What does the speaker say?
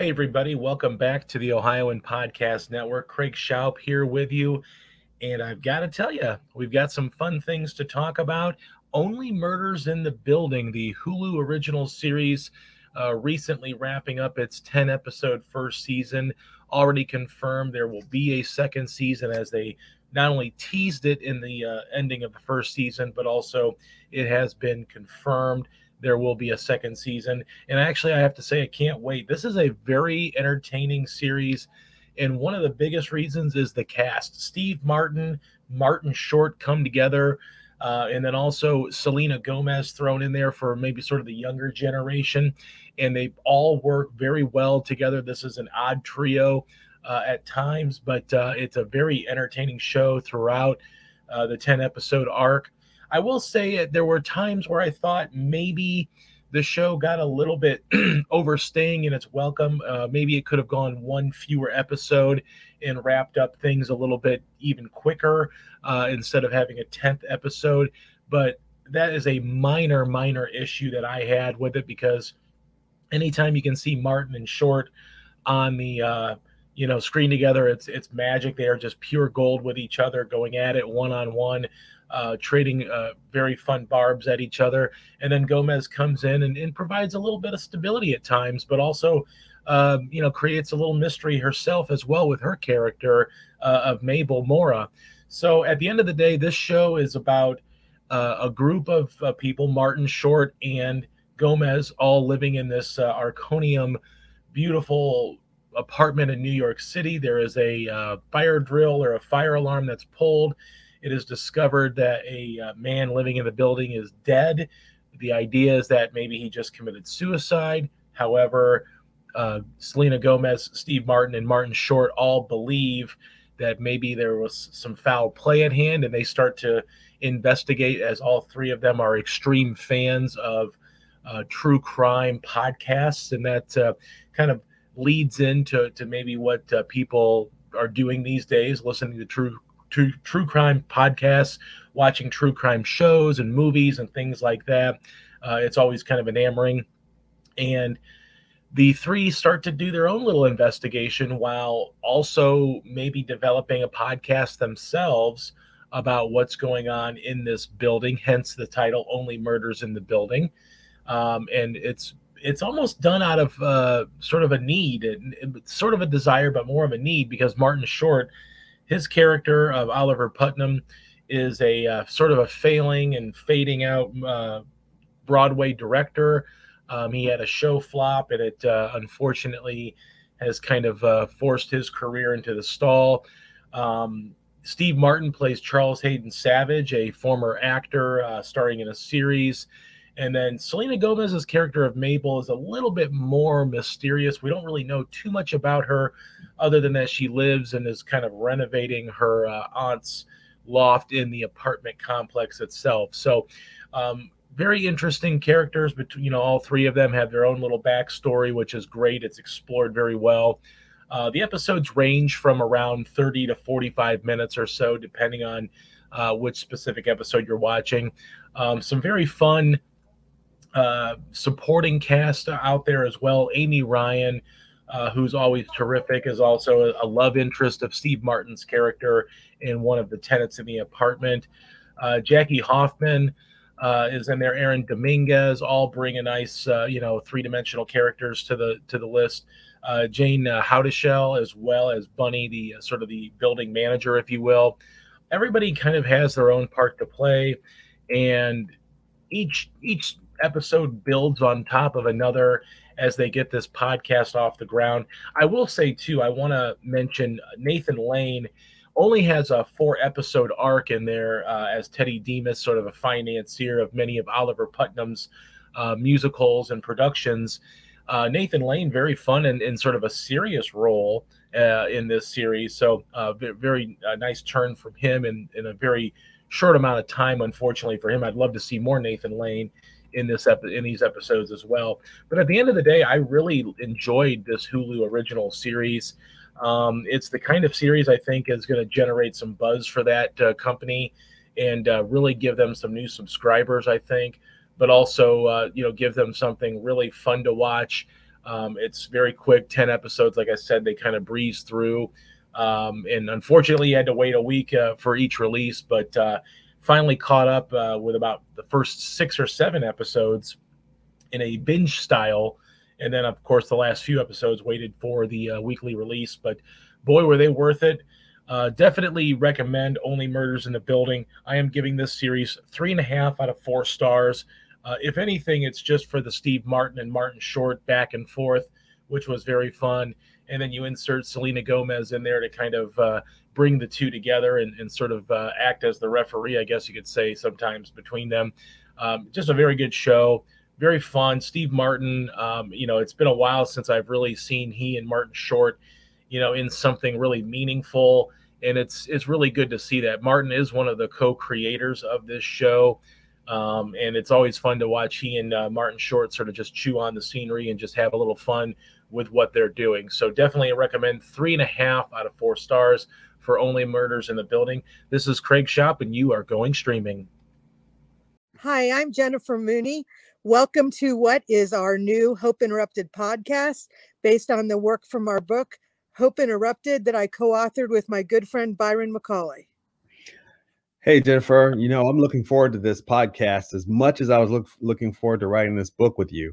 Hey, everybody, welcome back to the Ohioan Podcast Network. Craig Shoup here with you. And I've got to tell you, we've got some fun things to talk about. Only Murders in the Building, the Hulu original series, uh, recently wrapping up its 10 episode first season. Already confirmed there will be a second season as they not only teased it in the uh, ending of the first season, but also it has been confirmed there will be a second season. And actually, I have to say, I can't wait. This is a very entertaining series. And one of the biggest reasons is the cast Steve Martin, Martin Short come together. Uh, and then also Selena Gomez thrown in there for maybe sort of the younger generation. And they all work very well together. This is an odd trio uh, at times, but uh, it's a very entertaining show throughout uh, the 10 episode arc. I will say it, there were times where I thought maybe the show got a little bit overstaying in its welcome. Uh, maybe it could have gone one fewer episode and wrapped up things a little bit even quicker uh, instead of having a 10th episode. But that is a minor, minor issue that I had with it because anytime you can see Martin and Short on the uh, you know screen together, it's it's magic. They are just pure gold with each other, going at it one on one uh, trading uh, very fun barbs at each other. And then Gomez comes in and, and provides a little bit of stability at times, but also, uh, you know, creates a little mystery herself as well with her character uh, of Mabel Mora. So at the end of the day, this show is about uh, a group of uh, people, Martin Short and Gomez, all living in this uh, Arconia beautiful apartment in New York City. There is a fire drill or a fire alarm that's pulled it is discovered that a uh, man living in the building is dead. The idea is that maybe he just committed suicide. However, uh, Selena Gomez, Steve Martin, and Martin Short all believe that maybe there was some foul play at hand, and they start to investigate as all three of them are extreme fans of uh, true crime podcasts, and that uh, kind of leads into to maybe what uh, people are doing these days, listening to true true, true crime podcasts, watching true crime shows and movies and things like that. Uh, it's always kind of enamoring. And the three start to do their own little investigation while also maybe developing a podcast themselves about what's going on in this building, hence the title Only Murders in the Building. Um, and it's it's almost done out of uh, sort of a need, sort of a desire, but more of a need because Martin Short his character of Oliver Putnam is a uh, sort of a failing and fading out uh, Broadway director. Um, he had a show flop, and it uh, unfortunately has kind of uh, forced his career into the stall. Um, Steve Martin plays Charles Haden Savage, a former actor uh, starring in a series. And then Selena Gomez's character of Mabel is a little bit more mysterious. We don't really know too much about her other than that she lives and is kind of renovating her uh, aunt's loft in the apartment complex itself. So, um, very interesting characters. Between you know, all three of them have their own little backstory, which is great. It's explored very well. Uh, the episodes range from around 30 to 45 minutes or so, depending on uh, which specific episode you're watching. Um, some very fun uh, supporting cast out there as well. Amy Ryan, uh, who's always terrific, is also a, a, love interest of Steve Martin's character in one of the tenants in the apartment. Uh, Jackie Hoffman uh, is in there. Aaron Dominguez, all bring a nice, uh, you know, three-dimensional characters to the to the list. Uh, Jane uh, Houdyshell, as well as Bunny, the sort of the building manager, if you will. Everybody kind of has their own part to play, and each each episode builds on top of another as they get this podcast off the ground. I will say too, I want to mention Nathan Lane only has a four episode arc in there uh, as Teddy Dimas, sort of a financier of many of Oliver Putnam's uh, musicals and productions. Uh, Nathan Lane, very fun and in sort of a serious role uh, in this series. So, uh, very uh, nice turn from him in, in a very short amount of time, unfortunately for him. I'd love to see more Nathan Lane in this ep- in these episodes as well. But at the end of the day, I really enjoyed this Hulu original series. Um, it's the kind of series I think is going to generate some buzz for that uh, company and uh, really give them some new subscribers. I think, but also uh, you know give them something really fun to watch. Um, it's very quick, 10 episodes. Like I said, they kind of breeze through. Um, and unfortunately, you had to wait a week uh, for each release, but uh, finally caught up uh, with about the first six or seven episodes in a binge style. And then, of course, the last few episodes waited for the uh, weekly release. But boy, were they worth it. Uh, definitely recommend Only Murders in the Building. I am giving this series three and a half out of four stars. Uh, if anything, it's just for the Steve Martin and Martin Short back and forth, which was very fun. And then you insert Selena Gomez in there to kind of uh, bring the two together and, and sort of uh, act as the referee, I guess you could say, sometimes between them. Um, just a very good show, very fun. Steve Martin, um, you know, it's been a while since I've really seen he and Martin Short, you know, in something really meaningful and it's it's really good to see that Martin is one of the co-creators of this show. Um, and it's always fun to watch he and uh, Martin Short sort of just chew on the scenery and just have a little fun with what they're doing. So definitely recommend three and a half out of four stars for Only Murders in the Building. This is Craig Shoup, and you are going streaming. Hi, I'm Jennifer Mooney. Welcome to what is our new Hope Interrupted podcast based on the work from our book, Hope Interrupted that I co authored with my good friend Byron McCauley. Hey, Jennifer, you know, I'm looking forward to this podcast as much as I was look, looking forward to writing this book with you.